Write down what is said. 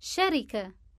شركة.